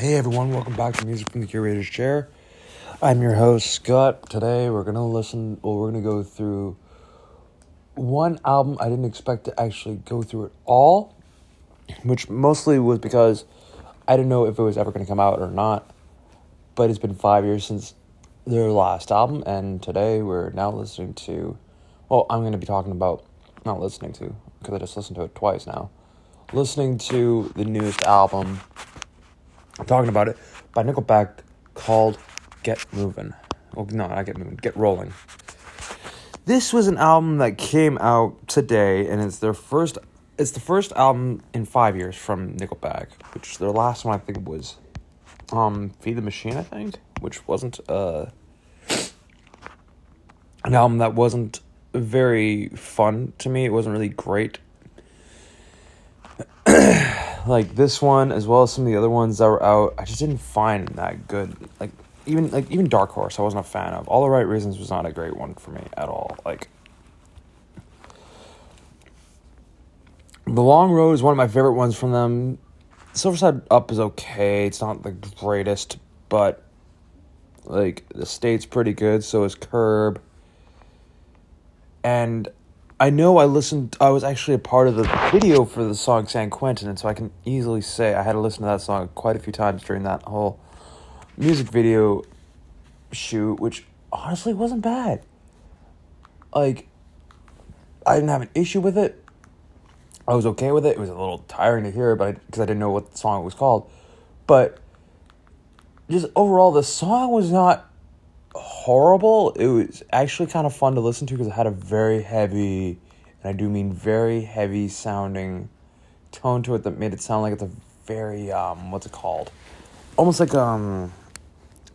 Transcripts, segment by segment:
Hey everyone, welcome back to Music from the Curator's Chair. I'm your host, Scott. Today we're gonna listen, well, we're gonna go through one album I didn't expect to actually go through it all, which mostly was because I didn't know if it was ever gonna come out or not. But it's been five years since their last album, and today we're now listening to, well, I'm gonna be talking about, not listening to, because I just listened to it twice now, listening to the newest album talking about it by Nickelback called Get Moving. Well, no, not Get Moving, Get Rolling. This was an album that came out today, and it's their first. It's the first album in five years from Nickelback, which their last one I think was, um, Feed the Machine, I think, which wasn't uh an album that wasn't very fun to me. It wasn't really great like this one as well as some of the other ones that were out, I just didn't find that good. Like even like even Dark Horse, I wasn't a fan of. All the Right Reasons was not a great one for me at all. Like The Long Road is one of my favorite ones from them. Silver Side Up is okay. It's not the greatest, but like the state's pretty good. So is Curb. And I know I listened. I was actually a part of the video for the song San Quentin, and so I can easily say I had to listen to that song quite a few times during that whole music video shoot, which honestly wasn't bad. Like, I didn't have an issue with it. I was okay with it. It was a little tiring to hear, but because I, I didn't know what the song was called, but just overall, the song was not horrible. It was actually kind of fun to listen to because it had a very heavy, and I do mean very heavy sounding tone to it that made it sound like it's a very um what's it called? Almost like um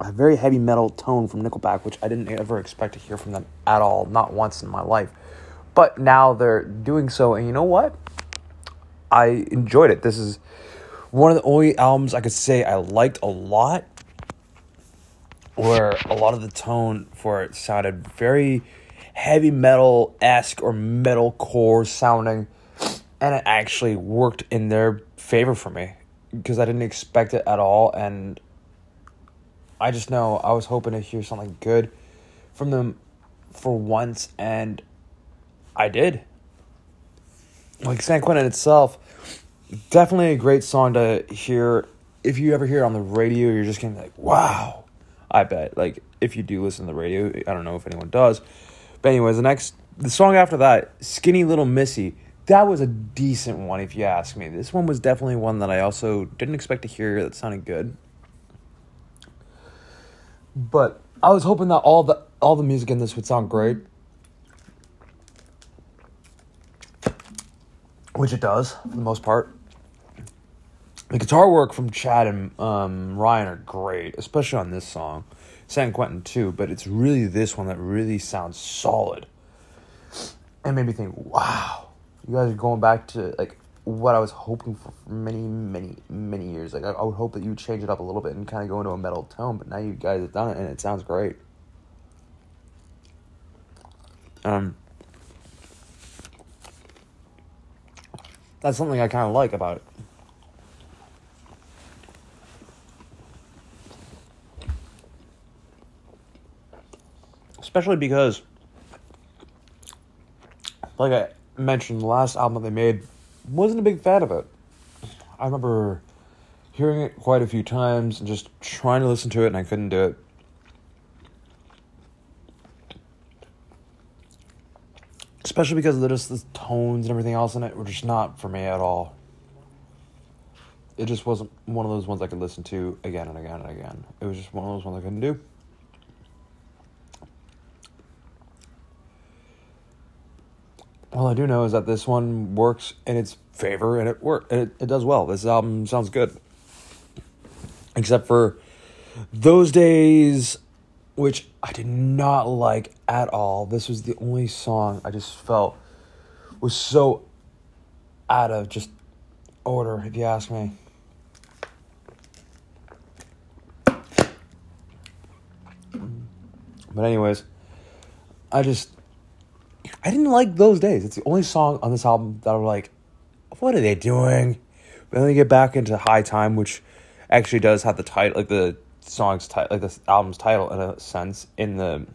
a very heavy metal tone from Nickelback, which I didn't ever expect to hear from them at all, not once in my life. But now they're doing so, and you know what? I enjoyed it. This is one of the only albums I could say I liked a lot where a lot of the tone for it sounded very heavy metal esque or metal core sounding, and it actually worked in their favor for me because I didn't expect it at all, and I just know I was hoping to hear something good from them for once, and I did. Like San Quentin itself, definitely a great song to hear. If you ever hear it on the radio, you're just gonna be like, wow I bet. Like if you do listen to the radio, I don't know if anyone does. But anyways, the next the song after that, Skinny Little Missy, that was a decent one if you ask me. This one was definitely one that I also didn't expect to hear that sounded good. But I was hoping that all the all the music in this would sound great. Which it does, for the most part the guitar work from Chad and um, Ryan are great, especially on this song. San Quentin too, but it's really this one that really sounds solid. And made me think, wow, you guys are going back to like what I was hoping for for many, many, many years. Like I, I would hope that you change it up a little bit and kind of go into a metal tone, but now you guys have done it and it sounds great. Um, that's something I kind of like about it. Especially because, like I mentioned, the last album that they made wasn't a big fan of it. I remember hearing it quite a few times and just trying to listen to it, and I couldn't do it. Especially because of just the tones and everything else in it were just not for me at all. It just wasn't one of those ones I could listen to again and again and again. It was just one of those ones I couldn't do. All I do know is that this one works in its favor and it work it, it does well. This album sounds good. Except for those days which I did not like at all. This was the only song I just felt was so out of just order, if you ask me. But anyways, I just I didn't like those days. It's the only song on this album that I'm like, what are they doing? But then we get back into High Time, which actually does have the title, like the song's title, like the album's title in a sense in the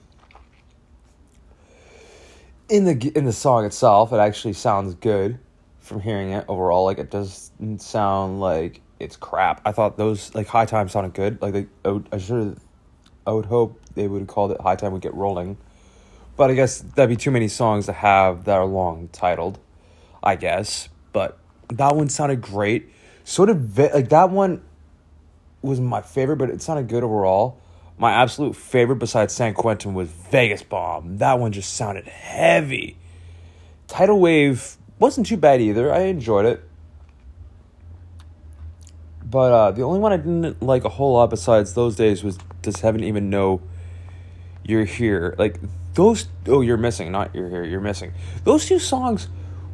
in the in the song itself. It actually sounds good from hearing it overall. Like it doesn't sound like it's crap. I thought those like High Time sounded good. Like they, I, would, I should, I would hope they would have called it High Time would get rolling, but I guess that'd be too many songs to have that are long titled. I guess, but that one sounded great. Sort of like that one was my favorite, but it sounded good overall. My absolute favorite besides San Quentin was Vegas Bomb. That one just sounded heavy. Tidal Wave wasn't too bad either. I enjoyed it. But uh, the only one I didn't like a whole lot besides those days was Does Heaven Even Know You're Here? Like, those. Oh, you're missing, not You're Here, you're missing. Those two songs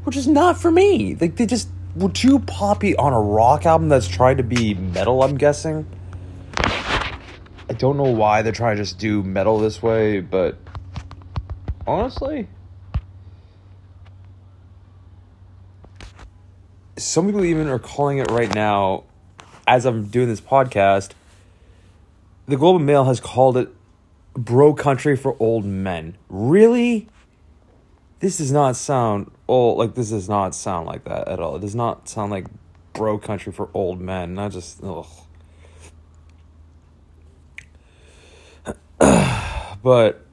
were just not for me. Like, they just were too poppy on a rock album that's trying to be metal, I'm guessing. I don't know why they're trying to just do metal this way, but honestly, some people even are calling it right now as I'm doing this podcast. The Globe and Mail has called it bro country for old men. Really? This does not sound old like this does not sound like that at all. It does not sound like bro country for old men. Not just but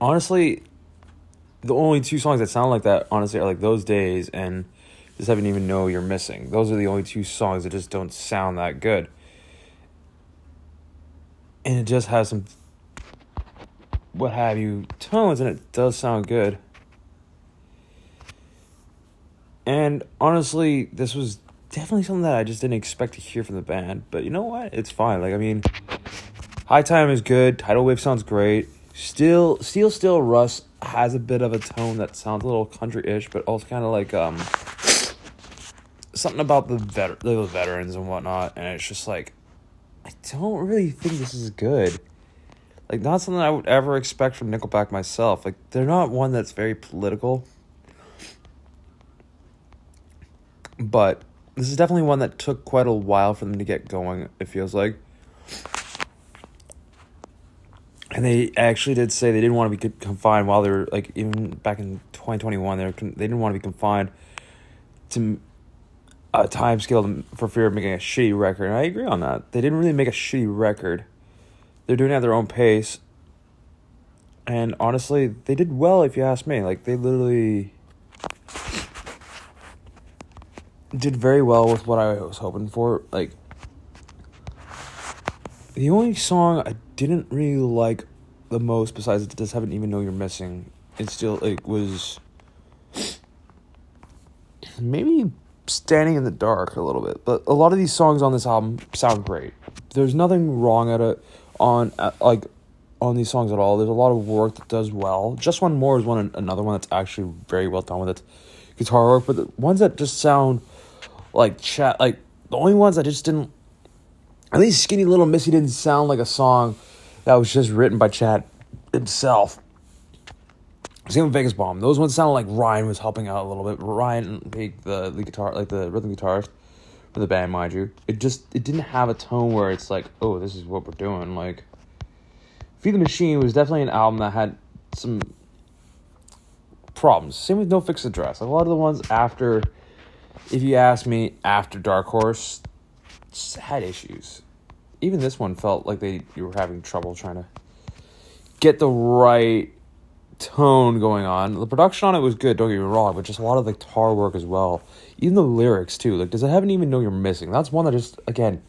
honestly, the only two songs that sound like that, honestly, are like those days and just Heaven even know you're missing. Those are the only two songs that just don't sound that good. And it just has some what have you tones and it does sound good. And honestly, this was definitely something that I just didn't expect to hear from the band. But you know what? It's fine. Like I mean, High Time is good. Tidal Wave sounds great. Still, Steel Still Rust has a bit of a tone that sounds a little country-ish, but also kind of like um something about the vet- the veterans and whatnot. And it's just like I don't really think this is good. Like not something I would ever expect from Nickelback myself. Like they're not one that's very political. But this is definitely one that took quite a while for them to get going, it feels like. and they actually did say they didn't want to be confined while they were like even back in 2021 they were they didn't want to be confined to a time scale for fear of making a shitty record and i agree on that they didn't really make a shitty record they're doing it at their own pace and honestly they did well if you ask me like they literally did very well with what i was hoping for like the only song I didn't really like the most, besides it does Heaven even know you're missing, it still like was maybe standing in the dark a little bit. But a lot of these songs on this album sound great. There's nothing wrong at it on uh, like on these songs at all. There's a lot of work that does well. Just one more is one another one that's actually very well done with its guitar work. But the ones that just sound like Chad like the only ones that just didn't at least Skinny Little Missy didn't sound like a song that was just written by Chad himself. Same with Vegas Bomb. Those ones sounded like Ryan was helping out a little bit. Ryan, the the guitar, like the rhythm guitarist for the band, mind you, it just it didn't have a tone where it's like, oh, this is what we're doing. Like, Feed the Machine was definitely an album that had some problems. Same with No Fixed Address. A lot of the ones after, if you ask me, after Dark Horse, had issues. Even this one felt like they you were having trouble trying to get the right tone going on. The production on it was good, don't get me wrong, but just a lot of the guitar work as well. Even the lyrics too. Like, does it Heaven even know you're missing? That's one that just again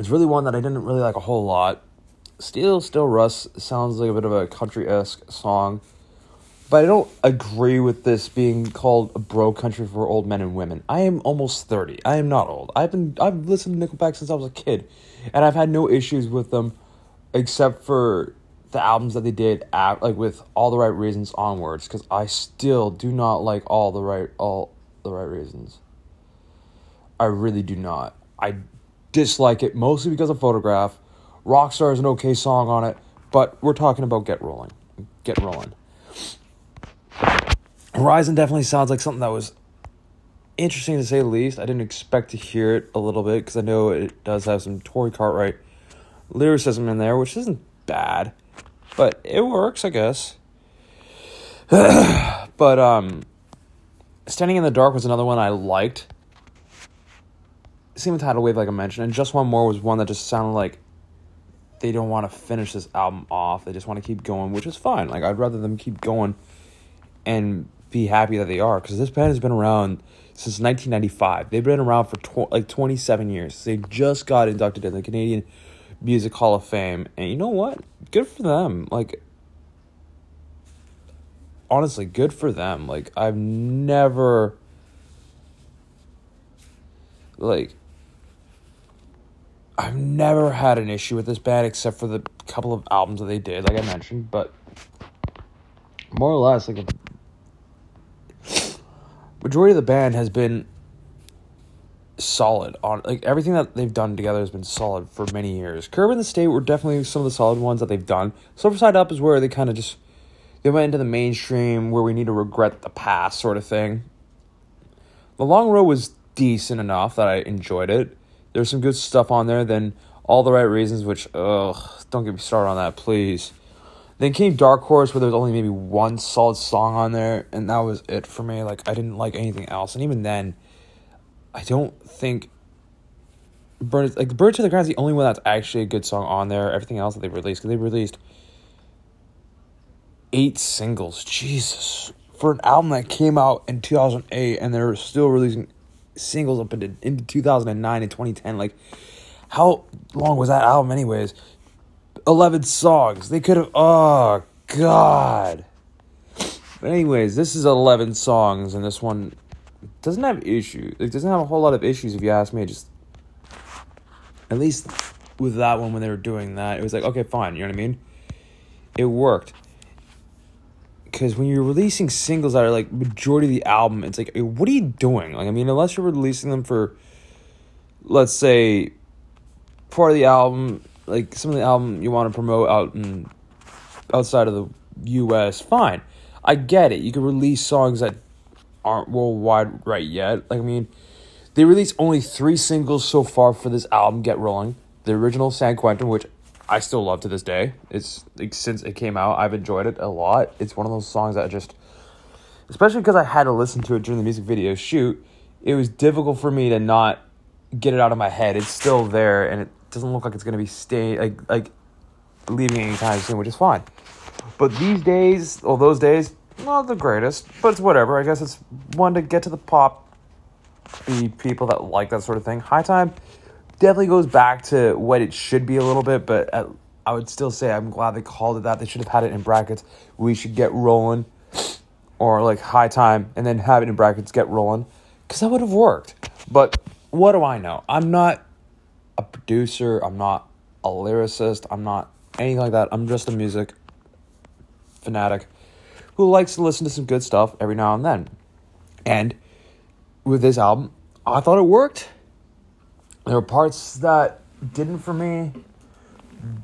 it's really one that I didn't really like a whole lot. Steel Still Rust sounds like a bit of a country esque song. But I don't agree with this being called a bro country for old men and women. I am almost 30. I am not old. I've been I've listened to Nickelback since I was a kid. And I've had no issues with them except for the albums that they did at, like with all the right reasons onwards cuz I still do not like all the right all the right reasons. I really do not. I dislike it mostly because of photograph. Rockstar is an okay song on it, but we're talking about Get Rolling. Get Rolling. Horizon definitely sounds like something that was interesting to say the least. I didn't expect to hear it a little bit because I know it does have some tory Cartwright lyricism in there, which isn't bad, but it works, I guess. but um, Standing in the Dark was another one I liked. Same with Tidal Wave, like I mentioned, and Just One More was one that just sounded like they don't want to finish this album off. They just want to keep going, which is fine. Like I'd rather them keep going and be happy that they are because this band has been around since 1995. They've been around for tw- like 27 years. They just got inducted in the Canadian Music Hall of Fame, and you know what? Good for them. Like honestly, good for them. Like I've never like I've never had an issue with this band except for the couple of albums that they did, like I mentioned, but more or less, like majority of the band has been solid on like everything that they've done together has been solid for many years. Curb in the State were definitely some of the solid ones that they've done. Silver Side Up is where they kind of just they went into the mainstream where we need to regret the past sort of thing. The Long Road was decent enough that I enjoyed it. There's some good stuff on there. Then all the right reasons, which ugh, don't get me started on that, please. Then came Dark Horse, where there was only maybe one solid song on there, and that was it for me. Like I didn't like anything else, and even then, I don't think Burn like Burn It to the Ground is the only one that's actually a good song on there. Everything else that they released, because they released eight singles. Jesus, for an album that came out in two thousand eight, and they're still releasing singles up into into 2009 and 2010 like how long was that album anyways 11 songs they could have oh god but anyways this is 11 songs and this one doesn't have issues it doesn't have a whole lot of issues if you ask me just at least with that one when they were doing that it was like okay fine you know what i mean it worked because when you're releasing singles that are like majority of the album, it's like, what are you doing? Like, I mean, unless you're releasing them for, let's say, part of the album, like some of the album you want to promote out in outside of the U.S., fine. I get it. You can release songs that aren't worldwide right yet. Like, I mean, they released only three singles so far for this album, Get Rolling. The original San Quentin, which I still love to this day. It's like since it came out, I've enjoyed it a lot. It's one of those songs that just, especially because I had to listen to it during the music video shoot, it was difficult for me to not get it out of my head. It's still there, and it doesn't look like it's gonna be staying like like leaving anytime soon, which is fine. But these days, or those days, not the greatest, but it's whatever. I guess it's one to get to the pop the people that like that sort of thing. High time definitely goes back to what it should be a little bit, but at, I would still say I'm glad they called it that. They should have had it in brackets. We should get rolling, or like high time, and then have it in brackets, get rolling, because that would have worked. But what do I know? I'm not a producer. I'm not a lyricist. I'm not anything like that. I'm just a music fanatic who likes to listen to some good stuff every now and then. And with this album, I thought it worked. There were parts that didn't for me,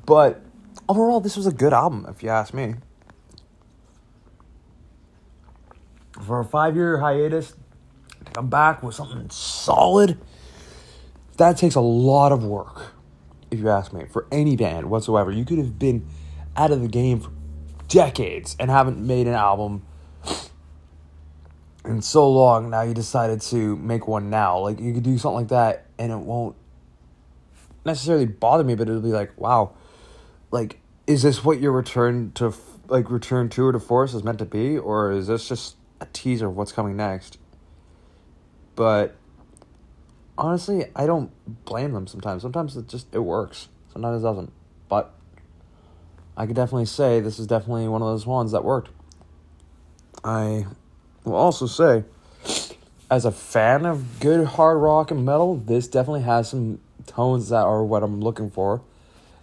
but overall, this was a good album, if you ask me. For a five year hiatus, to come back with something solid, that takes a lot of work, if you ask me, for any band whatsoever. You could have been out of the game for decades and haven't made an album in so long now you decided to make one now. Like you could do something like that and it won't necessarily bother me but it'll be like wow. Like is this what your return to like return to or to force is meant to be? Or is this just a teaser of what's coming next? But honestly i don't blame them sometimes. Sometimes it just it works. Sometimes it doesn't. But i could definitely say this is definitely one of those ones that worked i will also say, as a fan of good hard rock and metal, this definitely has some tones that are what I'm looking for.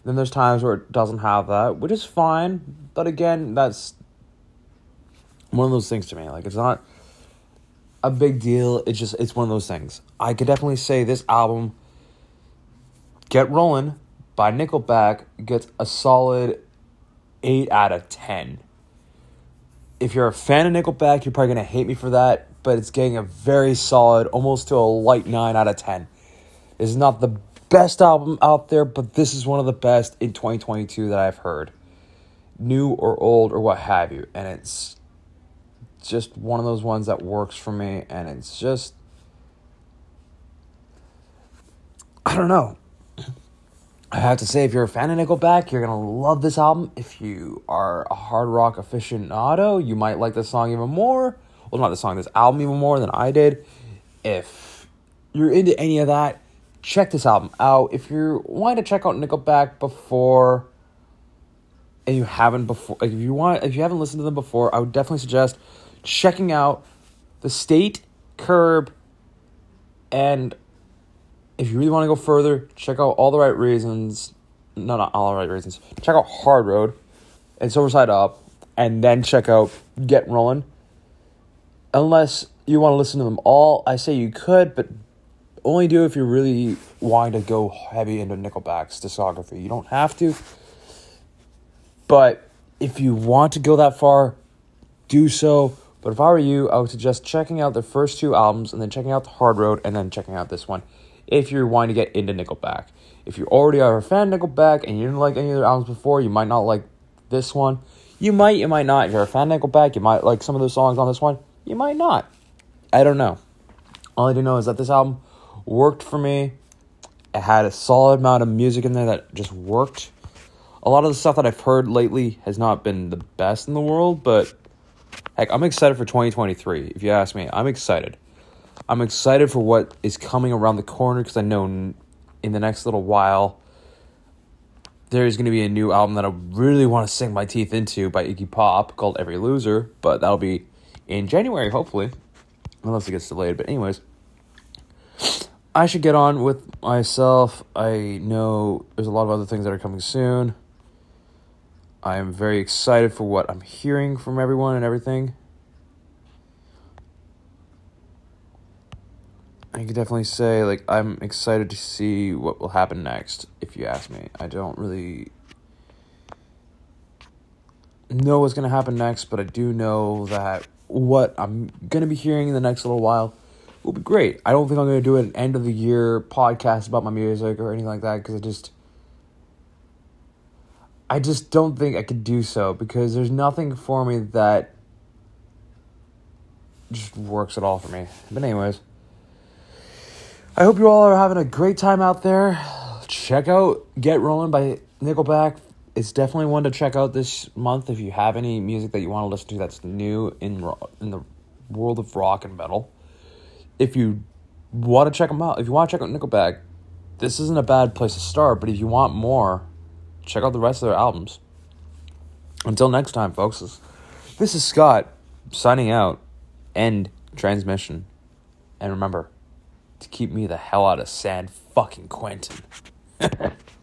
Then there's times where it doesn't have that, which is fine. But again, that's one of those things to me. Like it's not a big deal. It's just it's one of those things. I could definitely say this album, Get Rolling by Nickelback, gets a solid eight out of ten if you're a fan of Nickelback, you're probably gonna hate me for that. but it's getting a very solid, almost to a light 9 out of 10. It's not the best album out there, but this is one of the best in 2022 that I've heard. New or old or what have you. And it's just one of those ones that works for me. And it's just. I don't know. I have to say, if you're a fan of Nickelback, you're gonna love this album. If you are a hard rock aficionado, you might like this song even more. Well, not the song, this album even more than I did. If you're into any of that, check this album out. If you're wanting to check out Nickelback before, and you haven't before, if you want, if you haven't listened to them before, I would definitely suggest checking out the State, Curb, and if you really want to go further, check out all the right reasons. No, not all the right reasons. Check out Hard Road and Silver Side Up, and then check out Get Rolling. Unless you want to listen to them all, I say you could, but only do if you're really wanting to go heavy into Nickelback's discography. You don't have to, but if you want to go that far, do so. But if I were you, I would suggest checking out the first two albums and then checking out the Hard Road and then checking out this one if you're wanting to get into Nickelback. If you already are a fan of Nickelback and you didn't like any of their albums before, you might not like this one. You might, you might not. If you're a fan of Nickelback, you might like some of the songs on this one. You might not. I don't know. All I do know is that this album worked for me. It had a solid amount of music in there that just worked. A lot of the stuff that I've heard lately has not been the best in the world, but heck, I'm excited for 2023. If you ask me, I'm excited. I'm excited for what is coming around the corner because I know in the next little while there's going to be a new album that I really want to sink my teeth into by Iggy Pop called Every Loser, but that'll be in January, hopefully, unless it gets delayed. But, anyways, I should get on with myself. I know there's a lot of other things that are coming soon. I am very excited for what I'm hearing from everyone and everything. I could definitely say like I'm excited to see what will happen next. If you ask me, I don't really know what's gonna happen next, but I do know that what I'm gonna be hearing in the next little while will be great. I don't think I'm gonna do an end of the year podcast about my music or anything like that because I just I just don't think I could do so because there's nothing for me that just works at all for me. But anyways. I hope you all are having a great time out there. Check out Get Rolling by Nickelback. It's definitely one to check out this month if you have any music that you want to listen to that's new in in the world of rock and metal. If you want to check them out, if you want to check out Nickelback, this isn't a bad place to start, but if you want more, check out the rest of their albums. Until next time, folks, this is Scott signing out. End transmission. And remember, to keep me the hell out of San fucking Quentin.